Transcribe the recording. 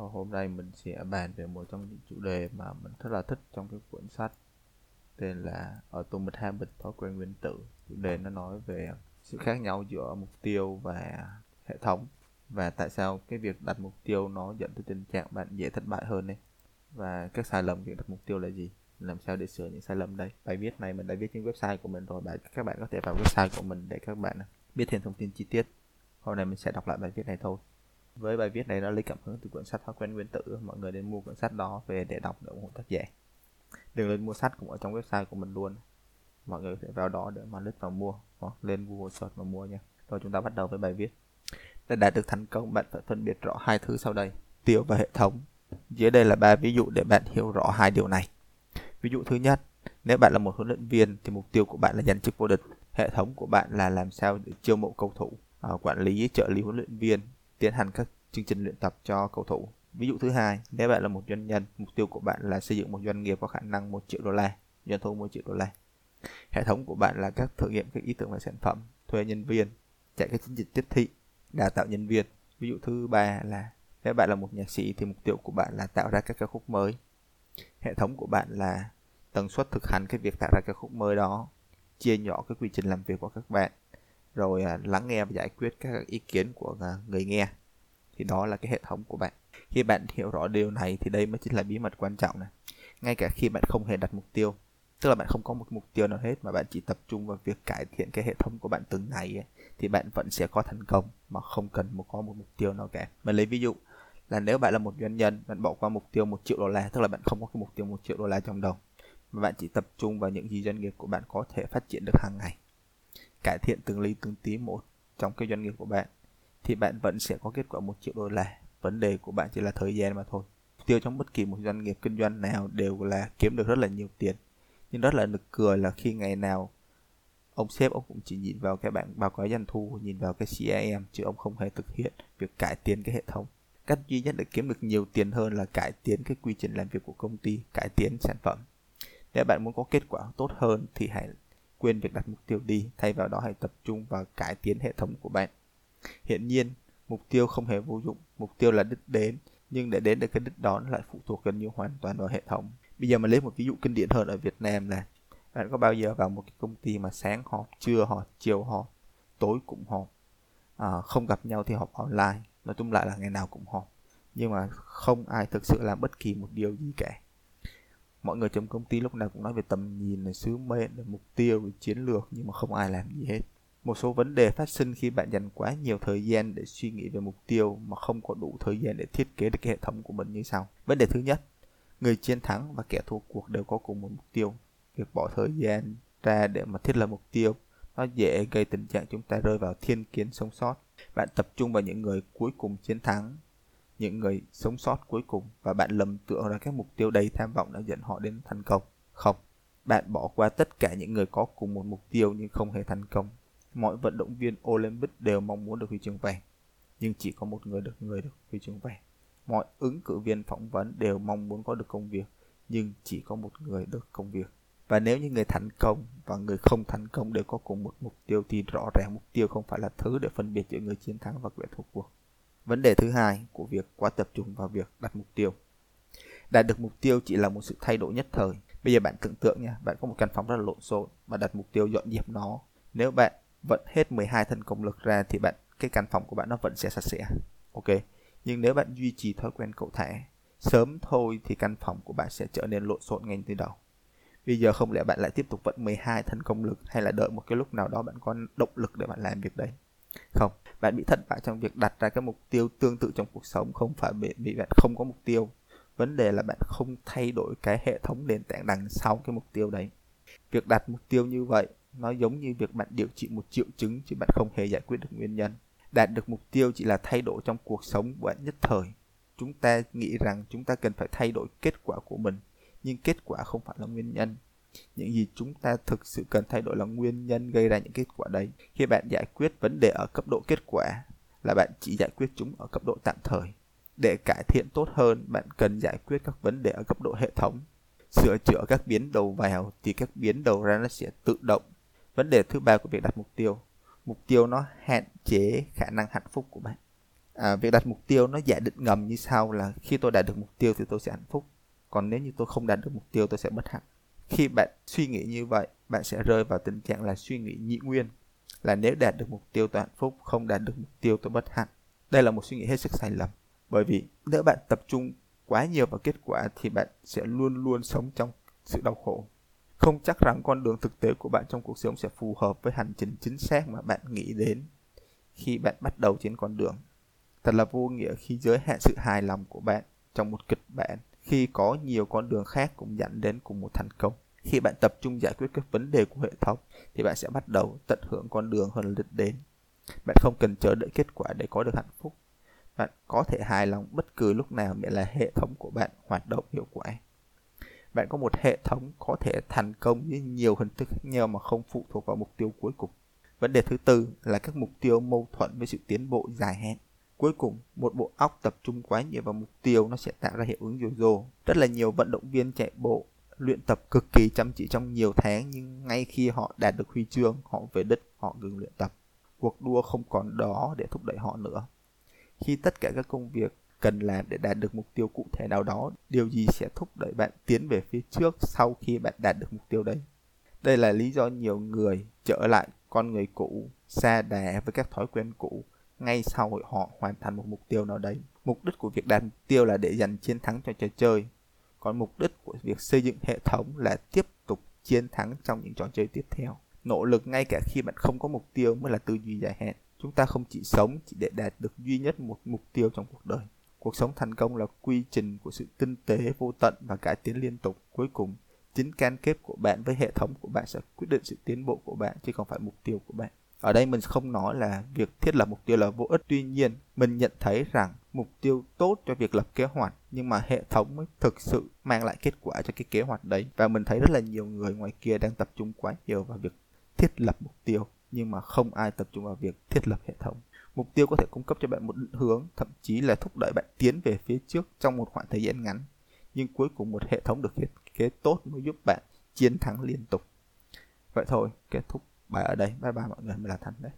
Ờ, hôm nay mình sẽ bàn về một trong những chủ đề mà mình rất là thích trong cái cuốn sách tên là Atomic Habit thói quen nguyên tử. Chủ đề nó nói về sự khác nhau giữa mục tiêu và hệ thống. Và tại sao cái việc đặt mục tiêu nó dẫn tới tình trạng bạn dễ thất bại hơn đấy và các sai lầm việc đặt mục tiêu là gì? Làm sao để sửa những sai lầm đây? Bài viết này mình đã viết trên website của mình rồi bạn các bạn có thể vào website của mình để các bạn biết thêm thông tin chi tiết. Hôm nay mình sẽ đọc lại bài viết này thôi với bài viết này nó lấy cảm hứng từ cuốn sách thói quen nguyên tử. Mọi người nên mua cuốn sách đó về để đọc để ủng hộ tác giả. Đừng lên mua sách cũng ở trong website của mình luôn. Mọi người có thể vào đó để mà lướt vào mua hoặc lên google search mà mua nha. Rồi chúng ta bắt đầu với bài viết. Để đạt được thành công, bạn phải phân biệt rõ hai thứ sau đây. Tiêu và hệ thống. Dưới đây là ba ví dụ để bạn hiểu rõ hai điều này. Ví dụ thứ nhất, nếu bạn là một huấn luyện viên thì mục tiêu của bạn là giành chức vô địch. Hệ thống của bạn là làm sao để chiêu mộ cầu thủ à, quản lý, trợ lý huấn luyện viên tiến hành các chương trình luyện tập cho cầu thủ. Ví dụ thứ hai, nếu bạn là một doanh nhân, mục tiêu của bạn là xây dựng một doanh nghiệp có khả năng 1 triệu đô la, doanh thu 1 triệu đô la. Hệ thống của bạn là các thử nghiệm các ý tưởng về sản phẩm, thuê nhân viên, chạy các chiến dịch tiếp thị, đào tạo nhân viên. Ví dụ thứ ba là nếu bạn là một nhạc sĩ thì mục tiêu của bạn là tạo ra các ca khúc mới. Hệ thống của bạn là tần suất thực hành cái việc tạo ra ca khúc mới đó, chia nhỏ cái quy trình làm việc của các bạn, rồi à, lắng nghe và giải quyết các ý kiến của à, người nghe. Thì đó là cái hệ thống của bạn. Khi bạn hiểu rõ điều này thì đây mới chính là bí mật quan trọng này. Ngay cả khi bạn không hề đặt mục tiêu tức là bạn không có một mục tiêu nào hết mà bạn chỉ tập trung vào việc cải thiện cái hệ thống của bạn từng ngày ấy, thì bạn vẫn sẽ có thành công mà không cần một có một mục tiêu nào cả. Mình lấy ví dụ là nếu bạn là một doanh nhân bạn bỏ qua mục tiêu một triệu đô la tức là bạn không có cái mục tiêu một triệu đô la trong đầu mà bạn chỉ tập trung vào những gì doanh nghiệp của bạn có thể phát triển được hàng ngày cải thiện từng ly từng tí một trong cái doanh nghiệp của bạn, thì bạn vẫn sẽ có kết quả một triệu đô la. Vấn đề của bạn chỉ là thời gian mà thôi. Tiêu trong bất kỳ một doanh nghiệp, kinh doanh nào đều là kiếm được rất là nhiều tiền. Nhưng rất là nực cười là khi ngày nào ông sếp ông cũng chỉ nhìn vào cái bảng báo cáo doanh thu, nhìn vào cái CRM chứ ông không hề thực hiện việc cải tiến cái hệ thống. Cách duy nhất để kiếm được nhiều tiền hơn là cải tiến cái quy trình làm việc của công ty, cải tiến sản phẩm. Nếu bạn muốn có kết quả tốt hơn thì hãy quên việc đặt mục tiêu đi thay vào đó hãy tập trung vào cải tiến hệ thống của bạn Hiện nhiên, mục tiêu không hề vô dụng, mục tiêu là đích đến, nhưng để đến được cái đích đó nó lại phụ thuộc gần như hoàn toàn vào hệ thống. Bây giờ mình lấy một ví dụ kinh điển hơn ở Việt Nam là bạn có bao giờ vào một cái công ty mà sáng họp, trưa họp, chiều họp, tối cũng họp, à, không gặp nhau thì họp online, nói chung lại là ngày nào cũng họp, nhưng mà không ai thực sự làm bất kỳ một điều gì cả. Mọi người trong công ty lúc nào cũng nói về tầm nhìn, này, sứ mệnh, mục tiêu, về chiến lược nhưng mà không ai làm gì hết một số vấn đề phát sinh khi bạn dành quá nhiều thời gian để suy nghĩ về mục tiêu mà không có đủ thời gian để thiết kế được cái hệ thống của mình như sau. Vấn đề thứ nhất, người chiến thắng và kẻ thua cuộc đều có cùng một mục tiêu. Việc bỏ thời gian ra để mà thiết lập mục tiêu nó dễ gây tình trạng chúng ta rơi vào thiên kiến sống sót. Bạn tập trung vào những người cuối cùng chiến thắng, những người sống sót cuối cùng và bạn lầm tưởng ra các mục tiêu đầy tham vọng đã dẫn họ đến thành công. Không, bạn bỏ qua tất cả những người có cùng một mục tiêu nhưng không hề thành công mọi vận động viên Olympic đều mong muốn được huy chương vàng, nhưng chỉ có một người được người được huy chương vàng. Mọi ứng cử viên phỏng vấn đều mong muốn có được công việc, nhưng chỉ có một người được công việc. Và nếu như người thành công và người không thành công đều có cùng một mục tiêu thì rõ ràng mục tiêu không phải là thứ để phân biệt giữa người chiến thắng và kẻ thua cuộc. Vấn đề thứ hai việc quá tập trung vào việc đặt mục tiêu. Đạt được mục tiêu chỉ là một sự thay đổi nhất thời. Bây giờ bạn tưởng tượng nha, bạn có một căn phòng rất là lộn xộn mà đặt mục tiêu dọn dẹp nó. Nếu bạn vận hết 12 thân công lực ra thì bạn cái căn phòng của bạn nó vẫn sẽ sạch sẽ ok nhưng nếu bạn duy trì thói quen cậu thả sớm thôi thì căn phòng của bạn sẽ trở nên lộn xộn ngay từ đầu bây giờ không lẽ bạn lại tiếp tục vận 12 thân công lực hay là đợi một cái lúc nào đó bạn có động lực để bạn làm việc đấy không bạn bị thất bại trong việc đặt ra cái mục tiêu tương tự trong cuộc sống không phải bị, bị bạn không có mục tiêu. Vấn đề là bạn không thay đổi cái hệ thống nền tảng đằng sau cái mục tiêu đấy. Việc đặt mục tiêu như vậy nó giống như việc bạn điều trị một triệu chứng chứ bạn không hề giải quyết được nguyên nhân. Đạt được mục tiêu chỉ là thay đổi trong cuộc sống của bạn nhất thời. Chúng ta nghĩ rằng chúng ta cần phải thay đổi kết quả của mình nhưng kết quả không phải là nguyên nhân những gì chúng ta thực sự cần thay đổi là nguyên nhân gây ra những kết quả đấy. Khi bạn giải quyết vấn đề ở cấp độ kết quả là bạn chỉ giải quyết chúng ở cấp độ tạm thời. Để cải thiện tốt hơn bạn cần giải quyết các vấn đề ở cấp độ hệ thống. Sửa chữa các biến đầu vào thì các biến đầu ra nó sẽ tự động. Vấn đề thứ ba của việc đặt mục tiêu. Mục tiêu nó hạn chế khả năng hạnh phúc của bạn. À, việc đặt mục tiêu nó giả định ngầm như sau là khi tôi đạt được mục tiêu thì tôi sẽ hạnh phúc. Còn nếu như tôi không đạt được mục tiêu tôi sẽ bất hạnh khi bạn suy nghĩ như vậy, bạn sẽ rơi vào tình trạng là suy nghĩ nhị nguyên, là nếu đạt được mục tiêu tôi hạnh phúc, không đạt được mục tiêu tôi bất hạnh. Đây là một suy nghĩ hết sức sai lầm, bởi vì nếu bạn tập trung quá nhiều vào kết quả thì bạn sẽ luôn luôn sống trong sự đau khổ. Không chắc rằng con đường thực tế của bạn trong cuộc sống sẽ phù hợp với hành trình chính xác mà bạn nghĩ đến khi bạn bắt đầu trên con đường. Thật là vô nghĩa khi giới hạn sự hài lòng của bạn trong một kịch bản khi có nhiều con đường khác cũng dẫn đến cùng một thành công. Khi bạn tập trung giải quyết các vấn đề của hệ thống, thì bạn sẽ bắt đầu tận hưởng con đường hơn đích đến. Bạn không cần chờ đợi kết quả để có được hạnh phúc. Bạn có thể hài lòng bất cứ lúc nào miễn là hệ thống của bạn hoạt động hiệu quả. Bạn có một hệ thống có thể thành công với nhiều hình thức khác nhau mà không phụ thuộc vào mục tiêu cuối cùng. Vấn đề thứ tư là các mục tiêu mâu thuẫn với sự tiến bộ dài hạn cuối cùng, một bộ óc tập trung quá nhiều vào mục tiêu nó sẽ tạo ra hiệu ứng yo-yo rất là nhiều vận động viên chạy bộ, luyện tập cực kỳ chăm chỉ trong nhiều tháng, nhưng ngay khi họ đạt được huy chương, họ về đích họ ngừng luyện tập. Cuộc đua không còn đó để thúc đẩy họ nữa. Khi tất cả các công việc cần làm để đạt được mục tiêu cụ thể nào đó, điều gì sẽ thúc đẩy bạn tiến về phía trước sau khi bạn đạt được mục tiêu đấy? Đây là lý do nhiều người trở lại con người cũ, xa đà với các thói quen cũ ngay sau họ hoàn thành một mục tiêu nào đấy, mục đích của việc đạt mục tiêu là để giành chiến thắng cho trò chơi. Còn mục đích của việc xây dựng hệ thống là tiếp tục chiến thắng trong những trò chơi tiếp theo. Nỗ lực ngay cả khi bạn không có mục tiêu mới là tư duy dài hạn. Chúng ta không chỉ sống chỉ để đạt được duy nhất một mục tiêu trong cuộc đời. Cuộc sống thành công là quy trình của sự tinh tế, vô tận và cải tiến liên tục. Cuối cùng, chính can kết của bạn với hệ thống của bạn sẽ quyết định sự tiến bộ của bạn chứ không phải mục tiêu của bạn ở đây mình không nói là việc thiết lập mục tiêu là vô ích. Tuy nhiên, mình nhận thấy rằng mục tiêu tốt cho việc lập kế hoạch, nhưng mà hệ thống mới thực sự mang lại kết quả cho cái kế hoạch đấy. Và mình thấy rất là nhiều người ngoài kia đang tập trung quá nhiều vào việc thiết lập mục tiêu, nhưng mà không ai tập trung vào việc thiết lập hệ thống. Mục tiêu có thể cung cấp cho bạn một định hướng, thậm chí là thúc đẩy bạn tiến về phía trước trong một khoảng thời gian ngắn. Nhưng cuối cùng một hệ thống được thiết kế tốt mới giúp bạn chiến thắng liên tục. Vậy thôi, kết thúc bài ở đây. Bye bye mọi người. Mình là thành đấy